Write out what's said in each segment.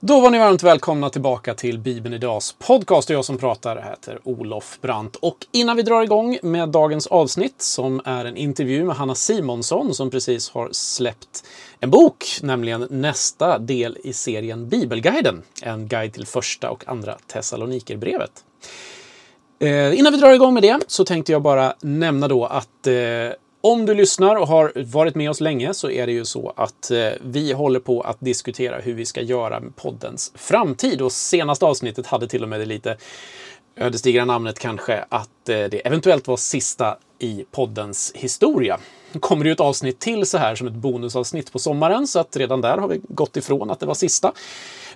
Då var ni varmt välkomna tillbaka till Bibeln Idags podcast. Och jag som pratar heter Olof Brandt. Och innan vi drar igång med dagens avsnitt som är en intervju med Hanna Simonsson som precis har släppt en bok, nämligen nästa del i serien Bibelguiden. En guide till första och andra Thessalonikerbrevet. Eh, innan vi drar igång med det så tänkte jag bara nämna då att eh, om du lyssnar och har varit med oss länge så är det ju så att eh, vi håller på att diskutera hur vi ska göra med poddens framtid. Och senaste avsnittet hade till och med det lite ödesdigra namnet kanske att eh, det eventuellt var sista i poddens historia. Nu kommer det ju ett avsnitt till så här som ett bonusavsnitt på sommaren så att redan där har vi gått ifrån att det var sista.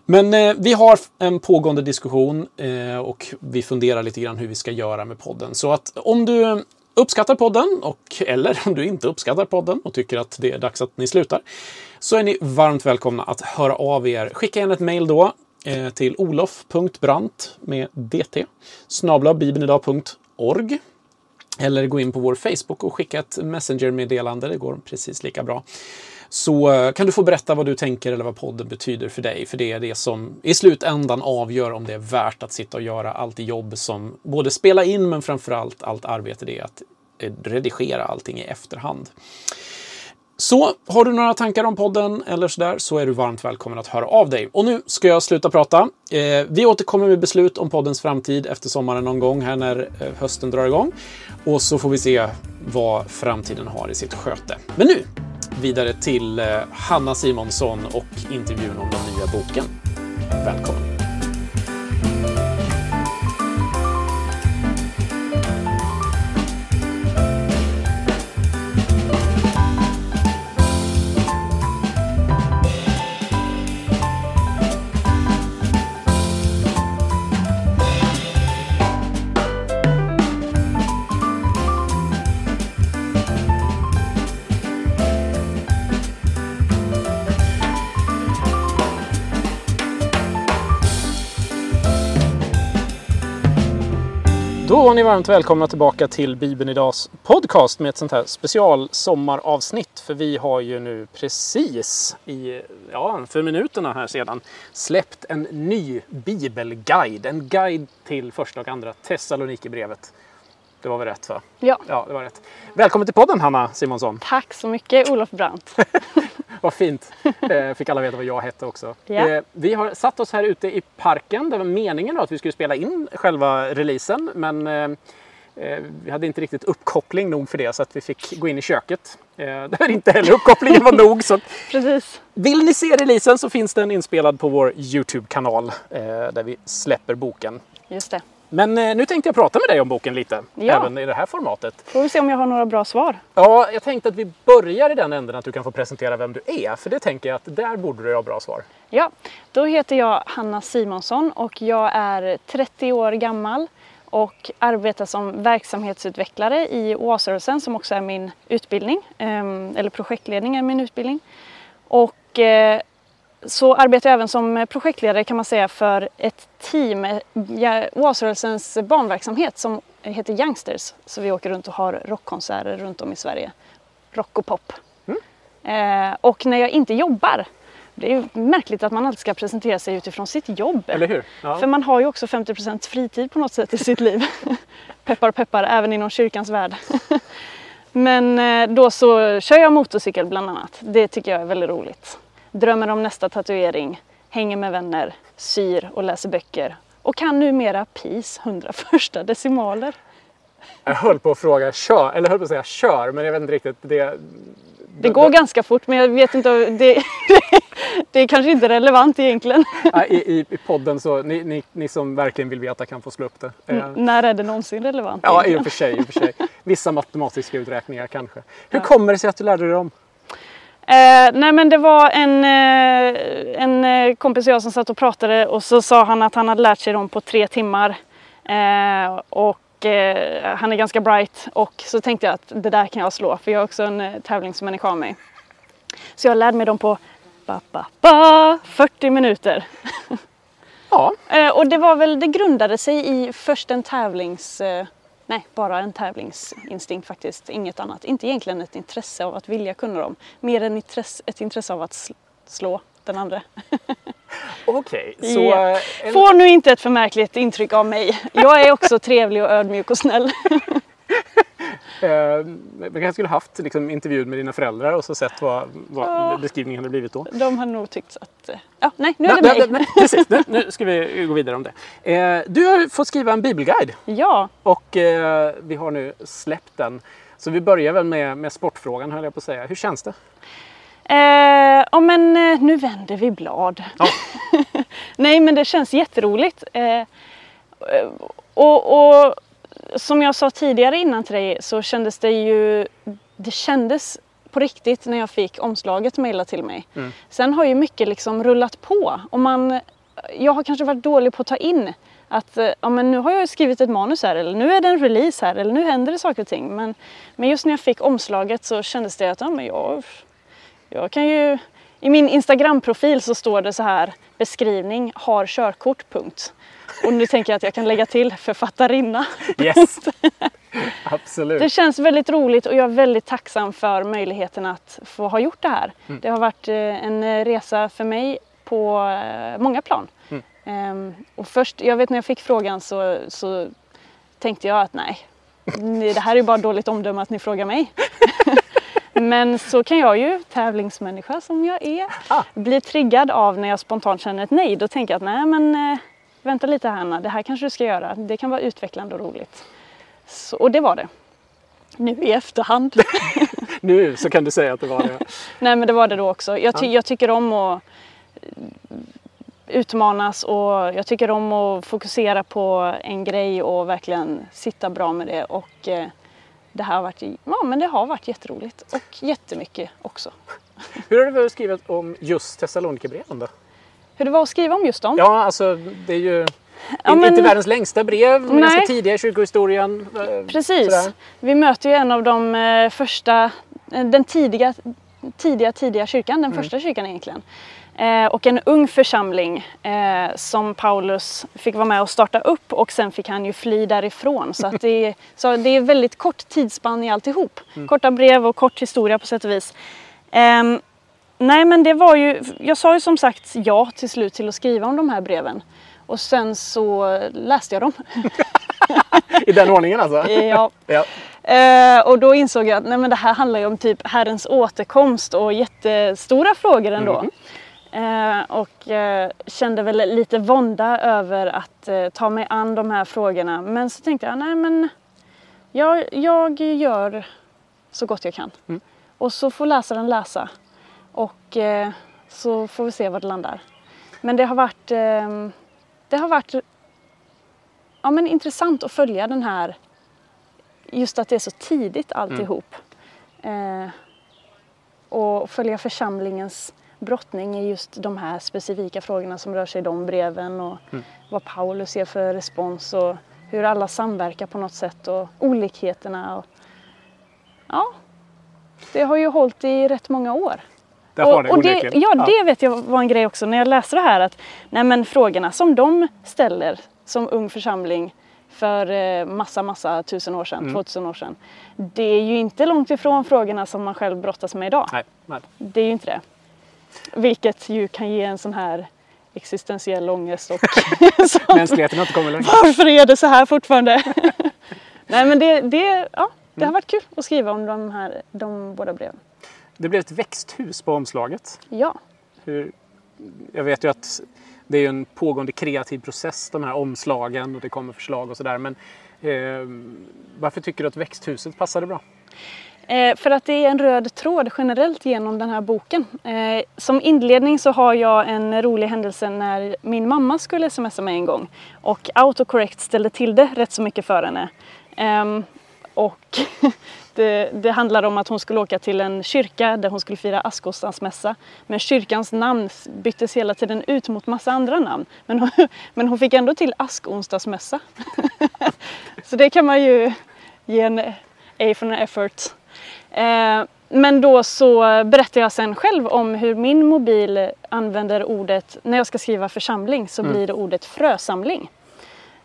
Men eh, vi har en pågående diskussion eh, och vi funderar lite grann hur vi ska göra med podden. Så att om du uppskattar podden och eller om du inte uppskattar podden och tycker att det är dags att ni slutar så är ni varmt välkomna att höra av er. Skicka in ett mejl då eh, till olof.brant med dt snablabibenidag.org. eller gå in på vår Facebook och skicka ett Messenger-meddelande. Det går precis lika bra. Så eh, kan du få berätta vad du tänker eller vad podden betyder för dig. För det är det som i slutändan avgör om det är värt att sitta och göra allt jobb som både spela in men framförallt allt arbete det är att eh, redigera allting i efterhand. Så har du några tankar om podden eller sådär så är du varmt välkommen att höra av dig. Och nu ska jag sluta prata. Eh, vi återkommer med beslut om poddens framtid efter sommaren någon gång här när eh, hösten drar igång. Och så får vi se vad framtiden har i sitt sköte. Men nu vidare till eh, Hanna Simonsson och intervjun om den nya boken. Välkommen! Ni varmt välkomna tillbaka till Bibeln Idags podcast med ett sånt här specialsommaravsnitt. För vi har ju nu precis i, ja, för minuterna här sedan släppt en ny bibelguide. En guide till första och andra Thessalonikerbrevet. Det var väl rätt va? Ja. Ja, det var rätt. Välkommen till podden Hanna Simonsson. Tack så mycket Olof Brandt. Vad fint. Eh, Fick alla veta vad jag hette också. Ja. Eh, Vi har satt oss här ute i parken. Det var meningen att vi skulle spela in själva releasen. Men eh, vi hade inte riktigt uppkoppling nog för det så att vi fick gå in i köket. Där inte heller uppkopplingen var nog. Så Precis. vill ni se releasen så finns den inspelad på vår Youtube-kanal där vi släpper boken. Just det. Men eh, nu tänkte jag prata med dig om boken lite, Ja. även i det här formatet. Får vi se om jag har några bra svar. Ja, jag tänkte att vi börjar i den änden att du kan få presentera vem du är, för det tänker jag att där borde du ha bra svar. Ja, då heter jag Hanna Simonsson och jag är 30 år gammal och arbetar som verksamhetsutvecklare i Oasrörelsen som också är min utbildning, ehm, eller projektledning är min utbildning. Och eh, så arbetar jag även som projektledare kan man säga för ett team, Oasrörelsens barnverksamhet som heter Youngsters. Så vi åker runt och har rockkonserter runt om i Sverige. Rock och pop. Eh, och när jag inte jobbar, det är ju märkligt att man alltid ska presentera sig utifrån sitt jobb. Eller hur? Ja. För man har ju också 50% fritid på något sätt i sitt liv. peppar peppar, även inom kyrkans värld. Men eh, då så kör jag motorcykel bland annat. Det tycker jag är väldigt roligt. Drömmer om nästa tatuering, hänger med vänner, syr och läser böcker. Och kan numera PIS 100 första decimaler. Jag höll på att fråga kör, eller höll på att säga kör, men jag vet inte riktigt. Det, Det går ganska fort men jag vet inte, det, det är kanske inte relevant egentligen. Ja, I, i, I podden så, ni, ni, ni som verkligen vill veta kan få slå upp det. Eh, N- När är det någonsin relevant? Ja, i och för sig. I och för sig. Vissa matematiska uträkningar kanske. Hur kommer det sig att du lärde dig dem? Eh, nej men det var en, eh, en eh, kompis och jag som satt och pratade och så sa han att han hade lärt sig dem på tre timmar. Eh, och eh, han är ganska bright och så tänkte jag att det där kan jag slå för jag är också en eh, tävlingsmänniska av mig. Så jag lärde mig dem på ba, ba, ba, 40 minuter. Ja, och det var väl, det grundade sig i först en tävlings... Nej, bara en tävlingsinstinkt faktiskt. Inget annat. Inte egentligen ett intresse av att vilja kunna dem. Mer än intresse, ett intresse av att sl- slå den andra. Okej, så... Ja. eh, en- Får nu inte ett förmärkligt intryck av mig. Jag är också trevlig och ödmjuk och snäll. Eh, vi kanske skulle haft liksom, intervjun med dina föräldrar och så sett vad, vad Ja. beskrivningen hade blivit då. De har nog tyckt att... eh, Ja, nej, nu är det Nej, mig. precis, nu, nu ska vi gå vidare om det. Eh, du har fått skriva en bibelguide Ja, och vi har nu släppt den. Så vi börjar väl med, med sportfrågan höll jag på att säga. Hur känns det? Eh, ja men nu vänder vi blad. Ja. Nej men det känns jätteroligt. Eh, och, och som jag sa tidigare innan till dig så kändes det ju, det kändes på riktigt när jag fick omslaget mejlat till mig. Mm. Sen har ju mycket liksom rullat på och man, jag har kanske varit dålig på att ta in att eh, ja, men nu har jag skrivit ett manus här eller nu är det en release här eller nu händer det saker och ting. Men, men just när jag fick omslaget så kändes det att ja, men jag, jag kan ju... I min Instagram-profil så står det så här beskrivning har körkort. Punkt. Och nu tänker jag att jag kan lägga till författarinna. Yes! Absolut. Det känns väldigt roligt och jag är väldigt tacksam för möjligheten att få ha gjort det här. Det har varit eh, en resa för mig på eh, många plan. Mm. Ehm, Och först, jag vet när jag fick frågan så, så tänkte jag att nej, det här är ju bara dåligt omdöme att ni frågar mig. Men så kan jag ju, tävlingsmänniska som jag är, Ah. bli triggad av när jag spontant känner ett nej. Då tänker jag att nej men eh, vänta lite här Anna, det här kanske du ska göra. Det kan vara utvecklande och roligt. Så, och det var det. Nu i efterhand. Nu så kan du säga att det var det. Nej men det var det då också. Jag, ty- jag tycker om att eh, utmanas och jag tycker om att fokusera på en grej och verkligen sitta bra med det. Och eh, det här har varit, ja, men det har varit jätteroligt och jättemycket också. Hur har varit skrivet om just Thessalonikerbreven då? Hur det var att skriva om just dem? Ja, alltså det är ju Ja, men- inte världens längsta brev, men Nej. ganska tidiga i kyrkohistorien. eh, Precis. sådär. Vi möter ju en av de eh, första, eh, den tidiga, tidiga, tidiga kyrkan, Mm. den första kyrkan egentligen. Eh, och en ung församling eh, som Paulus fick vara med och starta upp och sen fick han ju fly därifrån. Så, att det, är, så det är väldigt kort tidsspann i alltihop. Mm. Korta brev och kort historia på sätt och vis. Ehm, nej men det var ju, jag sa ju som sagt ja till slut till att skriva om de här breven. Och sen så läste jag dem. I den ordningen alltså? ja. Ja. Eh, och då insåg jag att nej, men det här handlar ju om typ Herrens återkomst och jättestora frågor ändå. Eh, och eh, kände väl lite vånda över att eh, ta mig an de här frågorna. Men så tänkte jag, nej men jag, jag gör så gott jag kan. Och så får läsaren läsa. Och eh, så får vi se var det landar. Men det har varit, eh, det har varit ja, men intressant att följa den här just att det är så tidigt alltihop. Eh, och följa församlingens brottning i just de här specifika frågorna som rör sig i de breven och vad Paulus ger för respons och hur alla samverkar på något sätt och olikheterna. Och, ja, det har ju hållit i rätt många år. Det har och, det och det, onekligen. ja, det vet jag var en grej också när jag läste det här att nej men frågorna som de ställer som ung församling för eh, massa, massa tusen år sedan, Mm. 2000 år sedan. Det är ju inte långt ifrån frågorna som man själv brottas med idag. Nej, nej. Det är ju inte det. Vilket ju kan ge en sån här existentiell ångest och sånt. Mänskligheten har inte kommit längre. Varför är det så här fortfarande? nej men det, det, ja, det har varit kul att skriva om de här de båda breven. Det blev ett växthus på omslaget. Ja. Hur, jag vet ju att det är en pågående kreativ process, de här omslagen och det kommer förslag och sådär. Men eh, varför tycker du att växthuset passade bra? Eh, för att det är en röd tråd generellt genom den här boken. Eh, som inledning så har jag en rolig händelse när min mamma skulle smsa mig en gång och autocorrect ställde till det rätt så mycket för henne. Och det, det handlade om att hon skulle åka till en kyrka där hon skulle fira askonsdagsmässa. Men kyrkans namn byttes hela tiden ut mot massa andra namn. Men hon, men hon fick ändå till askonsdagsmässa. så det kan man ju ge en A för en effort. Eh, men då så berättar jag sen själv om hur min mobil använder ordet, när jag ska skriva församling så blir det ordet frösamling.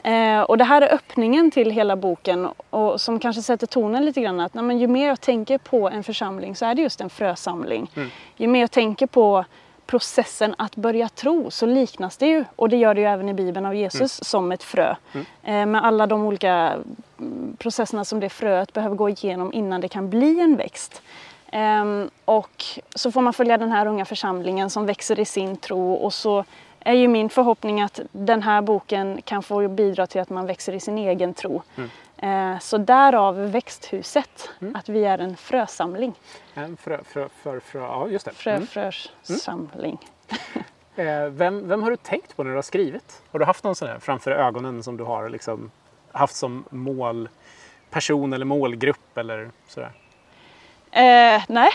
Eh, och det här är öppningen till hela boken och som kanske sätter tonen lite grann att nej, ju mer jag tänker på en församling så är det just en frösamling. Ju mer jag tänker på processen att börja tro så liknas det ju, och det gör det ju även i Bibeln av Jesus, som ett frö. Eh, med alla de olika mm, processerna som det fröet behöver gå igenom innan det kan bli en växt. Ehm, och så får man följa den här unga församlingen som växer i sin tro och så är ju min förhoppning att den här boken kan få bidra till att man växer i sin egen tro. Eh, Så därav växthuset, att vi är en frösamling. En frö, frö, frö, frö, ja, just det. Frö, Mm. frösamling. Eh, vem, vem har du tänkt på när du har skrivit? Har du haft någon sån här framför ögonen som du har liksom haft som målperson eller målgrupp eller sådär? Eh, nej,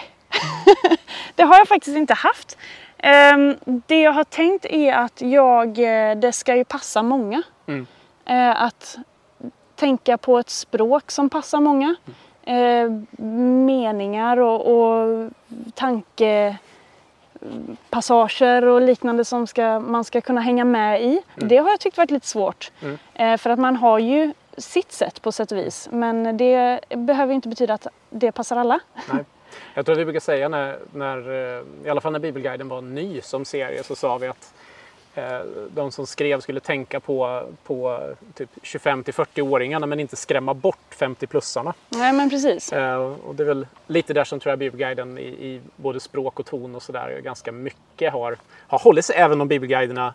det har jag faktiskt inte haft. Ehm, det jag har tänkt är att jag, eh, det ska ju passa många. Mm. Eh, att tänka på ett språk som passar många. Eh, meningar och, och tankepassager och liknande som ska, man ska kunna hänga med i. Det har jag tyckt varit lite svårt. Mm. Eh, för att man har ju sitt sätt på sätt och vis. Men det behöver inte betyda att det passar alla. Nej. Jag tror att vi brukar säga när, när, eh, i alla fall när Bibelguiden var ny som serie så sa vi att eh, de som skrev skulle tänka på, på typ 25 till 40-åringarna men inte skrämma bort 50-plussarna. Nej men precis. Eh, och det är väl lite där som tror jag Bibelguiden i, i både språk och ton och sådär ganska mycket har, har hållit sig, även om Bibelguiderna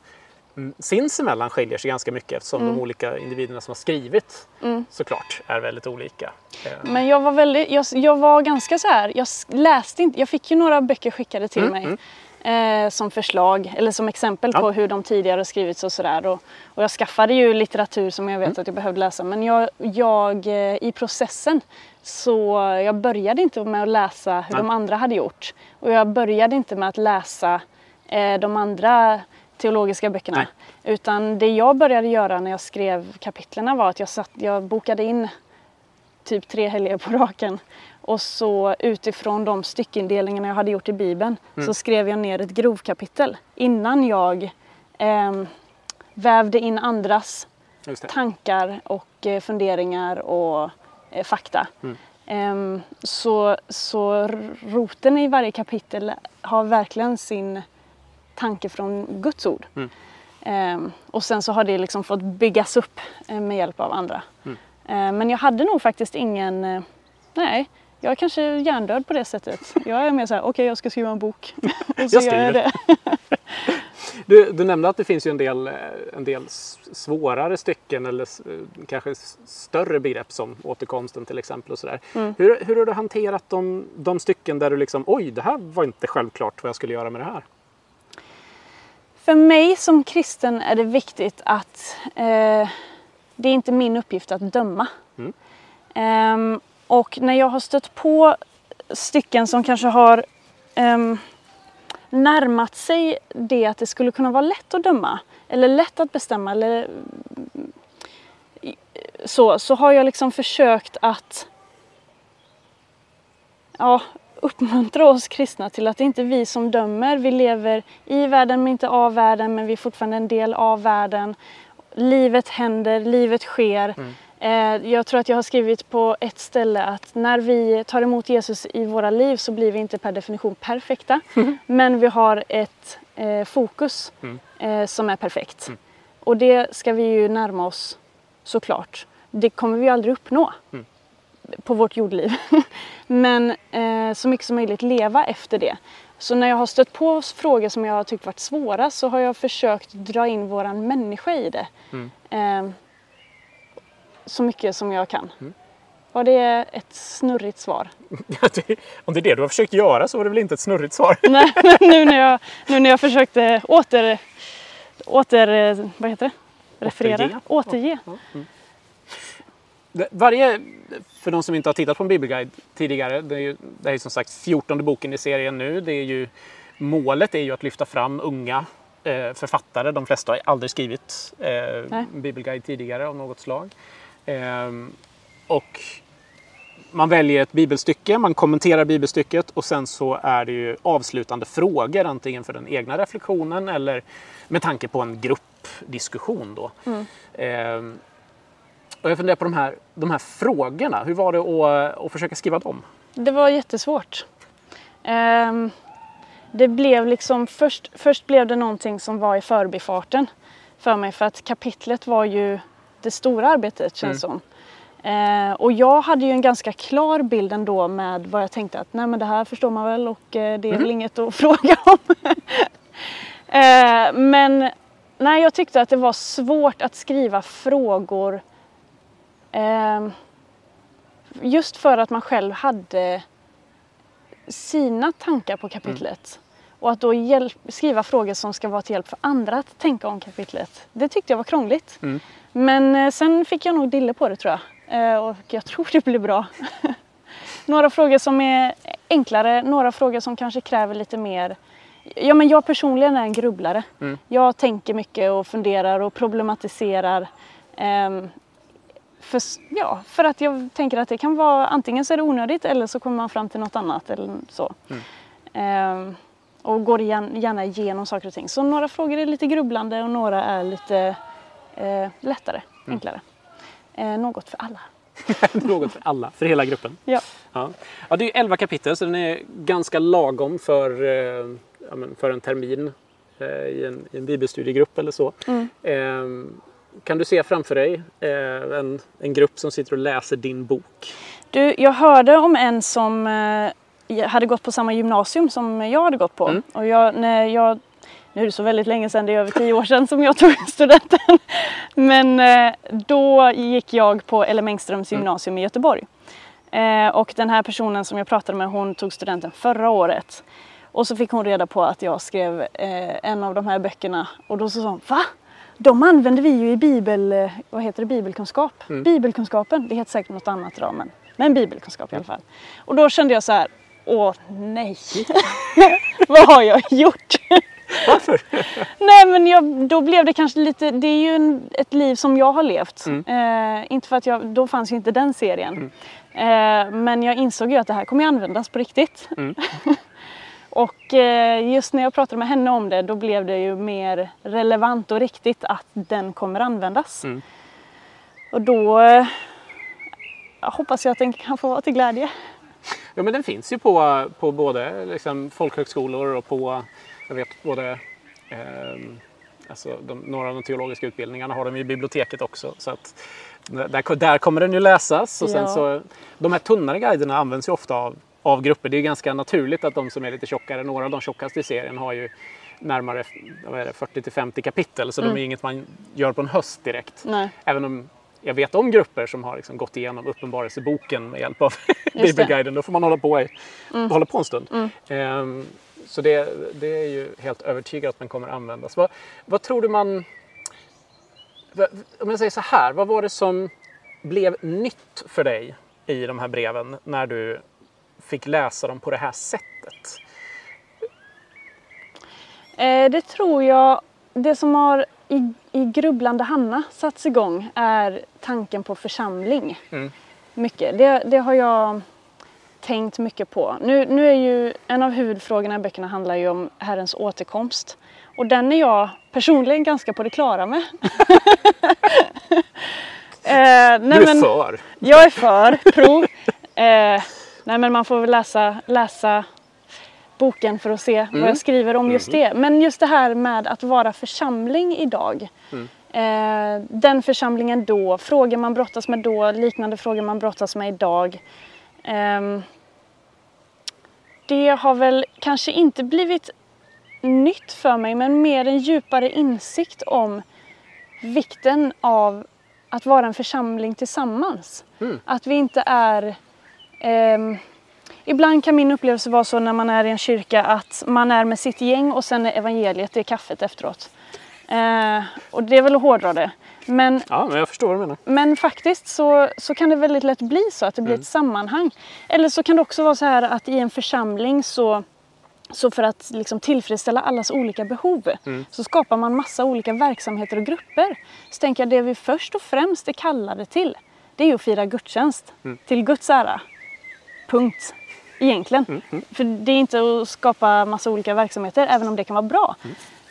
sinsemellan skiljer sig ganska mycket eftersom de olika individerna som har skrivit såklart är väldigt olika. Eh, Men jag var väldigt, jag, jag var ganska så här, jag läste inte, jag fick ju några böcker skickade till mig. Eh, som förslag eller som exempel Ja. på hur de tidigare skrivits och sådär. Och, och jag skaffade ju litteratur som jag vet Mm. att jag behövde läsa. Men jag, jag eh, i processen så jag började inte med att läsa hur de andra hade gjort. Och jag började inte med att läsa eh, de andra teologiska böckerna. Nej. Utan det jag började göra när jag skrev kapitlerna var att jag, satt, jag bokade in typ tre helger på raken. Och så utifrån de styckindelningarna jag hade gjort i Bibeln så skrev jag ner ett grovkapitel innan jag ehm, vävde in andras tankar och eh, funderingar och eh, fakta. Ehm, så, så roten i varje kapitel har verkligen sin tanke från Guds ord. Ehm, och sen så har det liksom fått byggas upp eh, med hjälp av andra. Ehm, men jag hade nog faktiskt ingen, eh, nej, jag är kanske hjärndöd på det sättet. Jag är mer såhär, okej jag ska skriva en bok. och så Jag gör jag det. Du, du nämnde att det finns ju en del, eh, en del svårare stycken eller eh, kanske större begrepp som återkomsten till exempel. Och sådär. Hur, hur har du hanterat de, de stycken där du liksom oj, det här var inte självklart vad jag skulle göra med det här? För mig som kristen är det viktigt att eh, det är inte min uppgift att döma. Mm. Ehm, och när jag har stött på stycken som kanske har ehm, närmat sig det att det skulle kunna vara lätt att döma eller lätt att bestämma eller så, så har jag liksom försökt att ja, uppmuntra oss kristna till att det inte är vi som dömer. Vi lever i världen men inte av världen men vi är fortfarande en del av världen. Livet händer, livet sker. Eh, Jag tror att jag har skrivit på ett ställe att när vi tar emot Jesus i våra liv så blir vi inte per definition perfekta. Men vi har ett eh, fokus eh, som är perfekt. Och det ska vi ju närma oss såklart. Det kommer vi aldrig uppnå på vårt jordliv. Men eh, så mycket som möjligt leva efter det. Så när jag har stött på frågor som jag har tyckt varit svåra så har jag försökt dra in våran människa i det. Eh, så mycket som jag kan. Var det ett snurrigt svar? Om det är det du har försökt göra så var det väl inte ett snurrigt svar? Nej, nu när jag, nu när jag försökte åter, åter eh, vad heter det? Referera? Återge. Återge. Det- Varje, för de som inte har tittat på en bibelguide tidigare, det är ju det är som sagt 14 boken i serien nu. Det är ju, målet är ju att lyfta fram unga eh, författare. De flesta har aldrig skrivit eh, bibelguide tidigare av något slag. Ehm, och man väljer ett bibelstycke, man kommenterar bibelstycket och sen så är det ju avslutande frågor antingen för den egna reflektionen eller med tanke på en gruppdiskussion. Då. Ehm, och jag funderar på de här, de här frågorna. Hur var det att, att försöka skriva dem? Det var jättesvårt. Ehm, det blev liksom först, först blev det någonting som var i förbifarten för mig för att kapitlet var ju det stora arbetet känns som. Eh, och jag hade ju en ganska klar bild ändå med vad jag tänkte att nej men det här förstår man väl och eh, det är väl inget att fråga om. eh, men nej, jag tyckte att det var svårt att skriva frågor eh, just för att man själv hade sina tankar på kapitlet. Och att då hjälp, skriva frågor som ska vara till hjälp för andra att tänka om kapitlet. Det tyckte jag var krångligt. Mm. Men eh, sen fick jag nog dille på det tror jag. Eh, och jag tror det blir bra. några frågor som är enklare, några frågor som kanske kräver lite mer Ja men jag personligen är en grubblare. Mm. Jag tänker mycket och funderar och problematiserar. Ehm, för, ja, för att jag tänker att det kan vara antingen så är det onödigt eller så kommer man fram till något annat eller så. Ehm, och går gärna igenom saker och ting. Så några frågor är lite grubblande och några är lite eh, lättare, enklare. Eh, något för alla. Något för alla, för hela gruppen. Ja. Ja. ja, det är ju 11 kapitel så den är ganska lagom för, eh, för en termin eh, i, en, i en bibelstudiegrupp eller så. Mm. Kan du se framför dig eh, en, en grupp som sitter och läser din bok? Du, jag hörde om en som eh, hade gått på samma gymnasium som jag hade gått på. Mm. Och jag, när jag, nu är det så väldigt länge sedan, det är över tio år sedan som jag tog studenten. Men eh, då gick jag på Ellen Engströms gymnasium i Göteborg. Och den här personen som jag pratade med, hon tog studenten förra året. Och så fick hon reda på att jag skrev en av de här böckerna. Och då så sa hon, va? De använder vi ju i bibel, eh, vad heter det, bibelkunskap. Bibelkunskapen, det heter säkert något annat idag men, men bibelkunskap i alla fall. Och då kände jag så här, åh nej, vad har jag gjort? Varför? Nej men jag, då blev det kanske lite, det är ju en, ett liv som jag har levt. Eh, inte för att jag, då fanns ju inte den serien. Eh, men jag insåg ju att det här kommer användas på riktigt. Och eh, just när jag pratade med henne om det då blev det ju mer relevant och riktigt att den kommer användas. Mm. Och då eh, jag hoppas jag att den kan få vara till glädje. Ja, men den finns ju på, på både liksom, folkhögskolor och på, jag vet, både ehm, Alltså de, några av de teologiska utbildningarna har de i biblioteket också. Så att där, där kommer den ju läsas. Och sen Ja. så, de här tunnare guiderna används ju ofta av, av grupper. Det är ganska naturligt att de som är lite tjockare, några av de tjockaste i serien har ju närmare vad är det, 40 till 50 kapitel. Så de är inget man gör på en höst direkt. Nej. Även om jag vet om grupper som har liksom gått igenom Uppenbarelseboken med hjälp av. Bibelguiden. Då får man hålla på, i, hålla på en stund. Ehm, så det, det är ju helt övertygad att man kommer användas. Vad, vad tror du man... Om jag säger så här, vad var det som blev nytt för dig i de här breven när du fick läsa dem på det här sättet? Eh, det tror jag, det som har i, i grubblande Hanna satts igång är tanken på församling. Mm. Mycket. Det, det har jag tänkt mycket på. Nu, nu är ju en av huvudfrågorna i böckerna handlar ju om Herrens återkomst. Och den är jag personligen ganska på det klara med. eh, nej, Du är men- för. jag är för prov. Eh, nej men man får väl läsa, läsa boken för att se vad jag skriver om just det. Men just det här med att vara församling idag. Eh, den församlingen då, frågor man brottas med då, liknande frågor man brottas med idag. Ehm, det har väl kanske inte blivit nytt för mig men mer en djupare insikt om vikten av att vara en församling tillsammans. Att vi inte är... ehm, ibland kan min upplevelse vara så när man är i en kyrka att man är med sitt gäng och sen är evangeliet, det är kaffet efteråt. Eh, och det är väl att hårdra det. Men Ja, men jag förstår vad du menar. men faktiskt så, så kan det väldigt lätt bli så att det blir ett sammanhang. Eller så kan det också vara så här att i en församling så, så för att liksom tillfredsställa allas olika behov så skapar man massa olika verksamheter och grupper. Så tänker jag det vi först och främst är kallade till det är ju att fira gudstjänst till Guds ära. Punkt. Egentligen. För det är inte att skapa massa olika verksamheter även om det kan vara bra.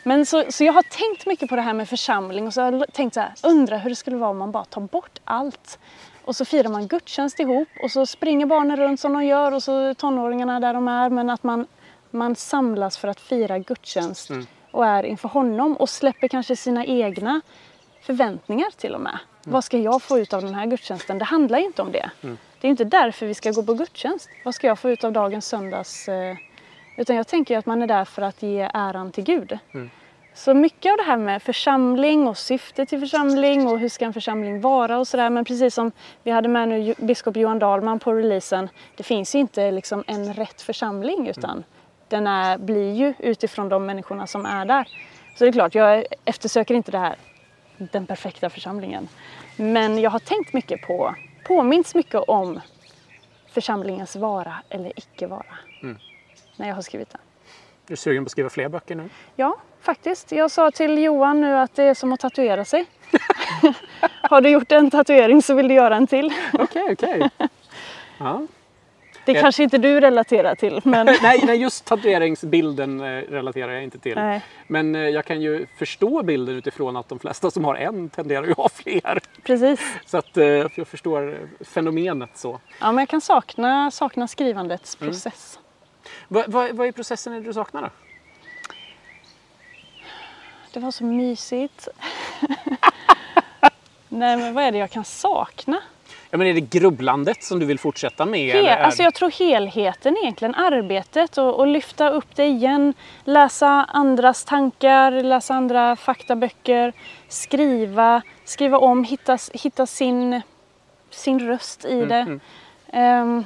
Men så, så jag har tänkt mycket på det här med församling och så har jag tänkt så här, undra hur det skulle vara om man bara tar bort allt. Och så firar man gudstjänst ihop och så springer barnen runt som de gör och så tonåringarna där de är men att man Man samlas för att fira gudstjänst och är inför honom och släpper kanske sina egna förväntningar till och med. Vad ska jag få ut av den här gudstjänsten? Det handlar ju inte om det. Det är inte därför vi ska gå på gudstjänst. Vad ska jag få ut av dagens söndags... Eh, utan jag tänker att man är där för att ge äran till Gud. Så mycket av det här med församling och syftet till församling och hur ska en församling vara och sådär. Men precis som vi hade med nu biskop Johan Dahlman på releasen. Det finns ju inte liksom en rätt församling utan den är, blir ju utifrån de människorna som är där. Så det är klart, jag eftersöker inte det här, den perfekta församlingen. Men jag har tänkt mycket på, påminns mycket om församlingens vara eller icke vara. När jag har skrivit den. Är du sugen på att skriva fler böcker nu? Ja, faktiskt. Jag sa till Johan nu att det är som att tatuera sig. har du gjort en tatuering så vill du göra en till. Okej, okej. Ja. Det Jag- kanske inte du relaterar till, men nej, nej, just tatueringsbilden eh, relaterar jag inte till. Nej. Men eh, jag kan ju förstå bilden utifrån att de flesta som har en tenderar ju att ha fler. precis. Så att eh, jag förstår eh, fenomenet så. Ja, men jag kan sakna, sakna skrivandets process. Vad, vad, vad är processen är du saknar då? Det var så mysigt. Nej, men vad är det jag kan sakna? Ja, men är det grubblandet som du vill fortsätta med? He- eller alltså jag tror helheten egentligen, arbetet och, och lyfta upp det igen. Läsa andras tankar, läsa andra faktaböcker, skriva, skriva om, hitta, hitta sin, sin röst i det. mm. Ehm,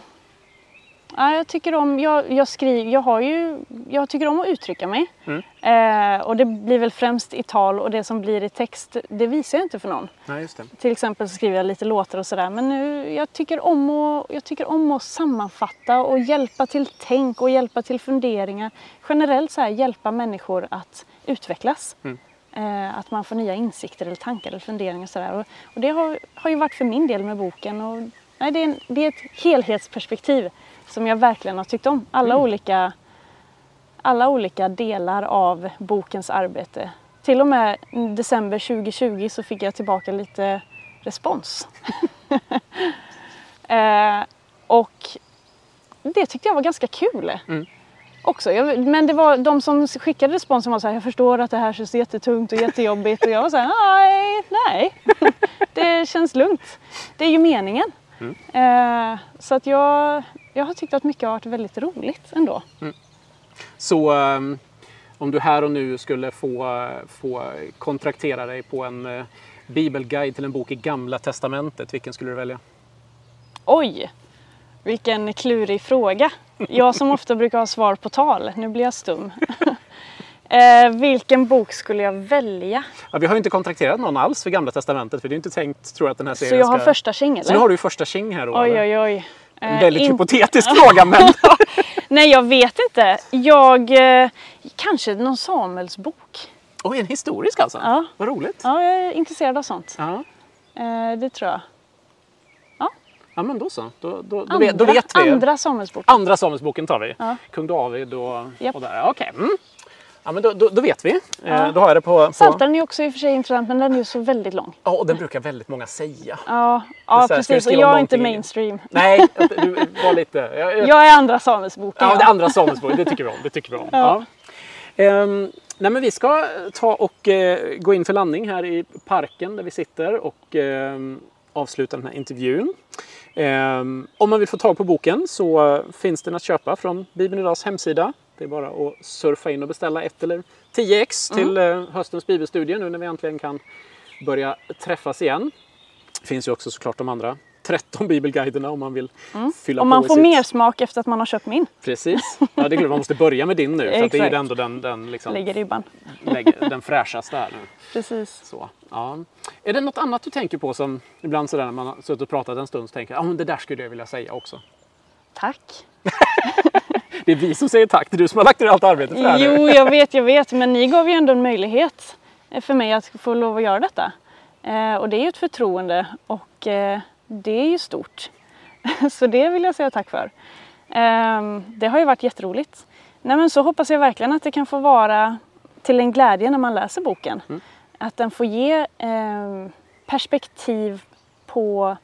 ja, jag tycker om, jag, jag skriver, jag har ju, jag tycker om att uttrycka mig. Mm. Eh, och det blir väl främst i tal och det som blir i text, det visar jag inte för någon. Nej, just det. Till exempel så skriver jag lite låtar och sådär. Men nu, jag, tycker om att, jag tycker om att sammanfatta och hjälpa till tänk och hjälpa till funderingar. Generellt så här, hjälpa människor att utvecklas. Mm. Eh, att man får nya insikter eller tankar eller funderingar. Och sådär. Och, och det har, har ju varit för min del med boken. Och, nej, det, är en, det är ett helhetsperspektiv som jag verkligen har tyckt om. Alla, olika, alla olika delar av bokens arbete. Till och med december 2020 så fick jag tillbaka lite respons. eh, och det tyckte jag var ganska kul. Mm. Också. Jag, men det var de som skickade responsen var så här, jag förstår att det här känns jättetungt och jättejobbigt. Och jag var så här, nej, nej. det känns lugnt. Det är ju meningen. Eh, så att jag, jag har tyckt att mycket har varit väldigt roligt ändå. Så ehm, om du här och nu skulle få, få kontraktera dig på en eh, bibelguide till en bok i Gamla Testamentet, vilken skulle du välja? Oj, vilken klurig fråga. Jag som ofta brukar ha svar på tal, nu blir jag stum. eh, vilken bok skulle jag välja? Ja, vi har ju inte kontrakterat någon alls för Gamla Testamentet, för det är inte tänkt tror jag, att den här serien Så jag har första tjing eller? Så nu har du första tjing här då? Oj, eller? oj, oj. En Eh, väldigt in- hypotetisk fråga, men... Nej, jag vet inte. Jag... Eh, kanske någon Samuelsbok. Oj, en historisk alltså? Ja. Vad roligt. Ja, jag är intresserad av sånt. Ja. Eh, det tror jag. ja, men då så. Då, då, då, Andra, vet, då vet vi. andra Samuelsbok. Andra Samuelsboken tar vi. Ja. Kung David och, Japp. och där. Ja, Okej. Mm. Ja, men då, då, då vet vi. Eh, Ja. då har jag det på... på... Psaltaren är också i och för sig intressant, men den är ju så väldigt lång. Ja, och den brukar väldigt många säga. Ja, ja här, precis. Och jag är inte mainstream. Nej, du var lite... Jag, jag, Jag är andra Samuelsboken. ja, ja. det andra Samuelsboken, det tycker vi om. Det tycker vi om. Ja. Ehm, nej, men vi ska ta och eh, gå in för landning här i parken där vi sitter och ehm, avsluta den här intervjun. Ehm, om man vill få tag på boken så eh, finns den att köpa från Bibeln Idags hemsida. Det är bara att surfa in och beställa ett eller 10 ex till eh, höstens bibelstudie nu när vi äntligen kan börja träffas igen. Det finns ju också såklart de andra 13 bibelguiderna om man vill fylla Om på man i får sitt- mer smak efter att man har köpt min. Precis. Ja, det är klart man måste börja med din nu. För det är ju ändå den, den, liksom, Lägger ribban. lägger, den fräschaste här nu. Precis. Så, ja. Är det något annat du tänker på som ibland sådär när man har suttit och pratat en stund så tänker jag, ja men det där skulle jag vilja säga också. Tack. Det är vi som säger tack, det är du som har lagt ner allt arbete för det här nu. Jo, jag vet, jag vet. Men ni gav ju ändå en möjlighet för mig att få lov att göra detta. Eh, och det är ju ett förtroende och eh, det är ju stort. så det vill jag säga tack för. Eh, det har ju varit jätteroligt. Nej, men så hoppas jag verkligen att det kan få vara till en glädje när man läser boken. Att den får ge eh, perspektiv på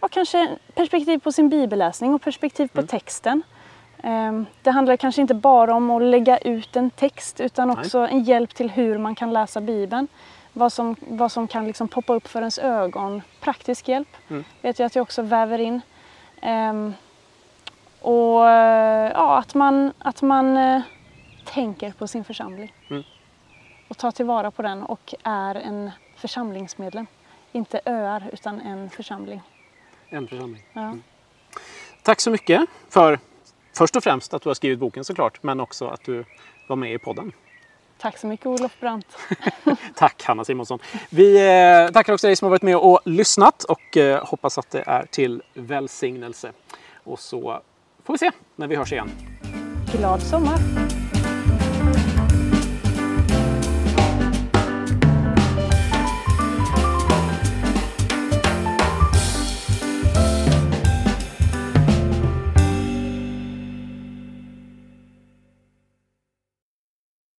ja, kanske perspektiv på sin bibelläsning och perspektiv på texten. Ehm, Det handlar kanske inte bara om att lägga ut en text utan också en hjälp till hur man kan läsa Bibeln. Vad som, vad som kan liksom poppa upp för ens ögon. Praktisk hjälp Mm. vet jag att jag också väver in. Ehm, och eh, ja, att man, att man eh, tänker på sin församling. Mm. Och tar tillvara på den och är en församlingsmedlem. Inte öar utan en församling. En församling. Ja. Tack så mycket för först och främst att du har skrivit boken såklart, men också att du var med i podden. Tack så mycket Olof Brandt. Tack Hanna Simonsson. Vi eh, tackar också dig som har varit med och lyssnat och eh, hoppas att det är till välsignelse. Och så får vi se när vi hörs igen. Glad sommar!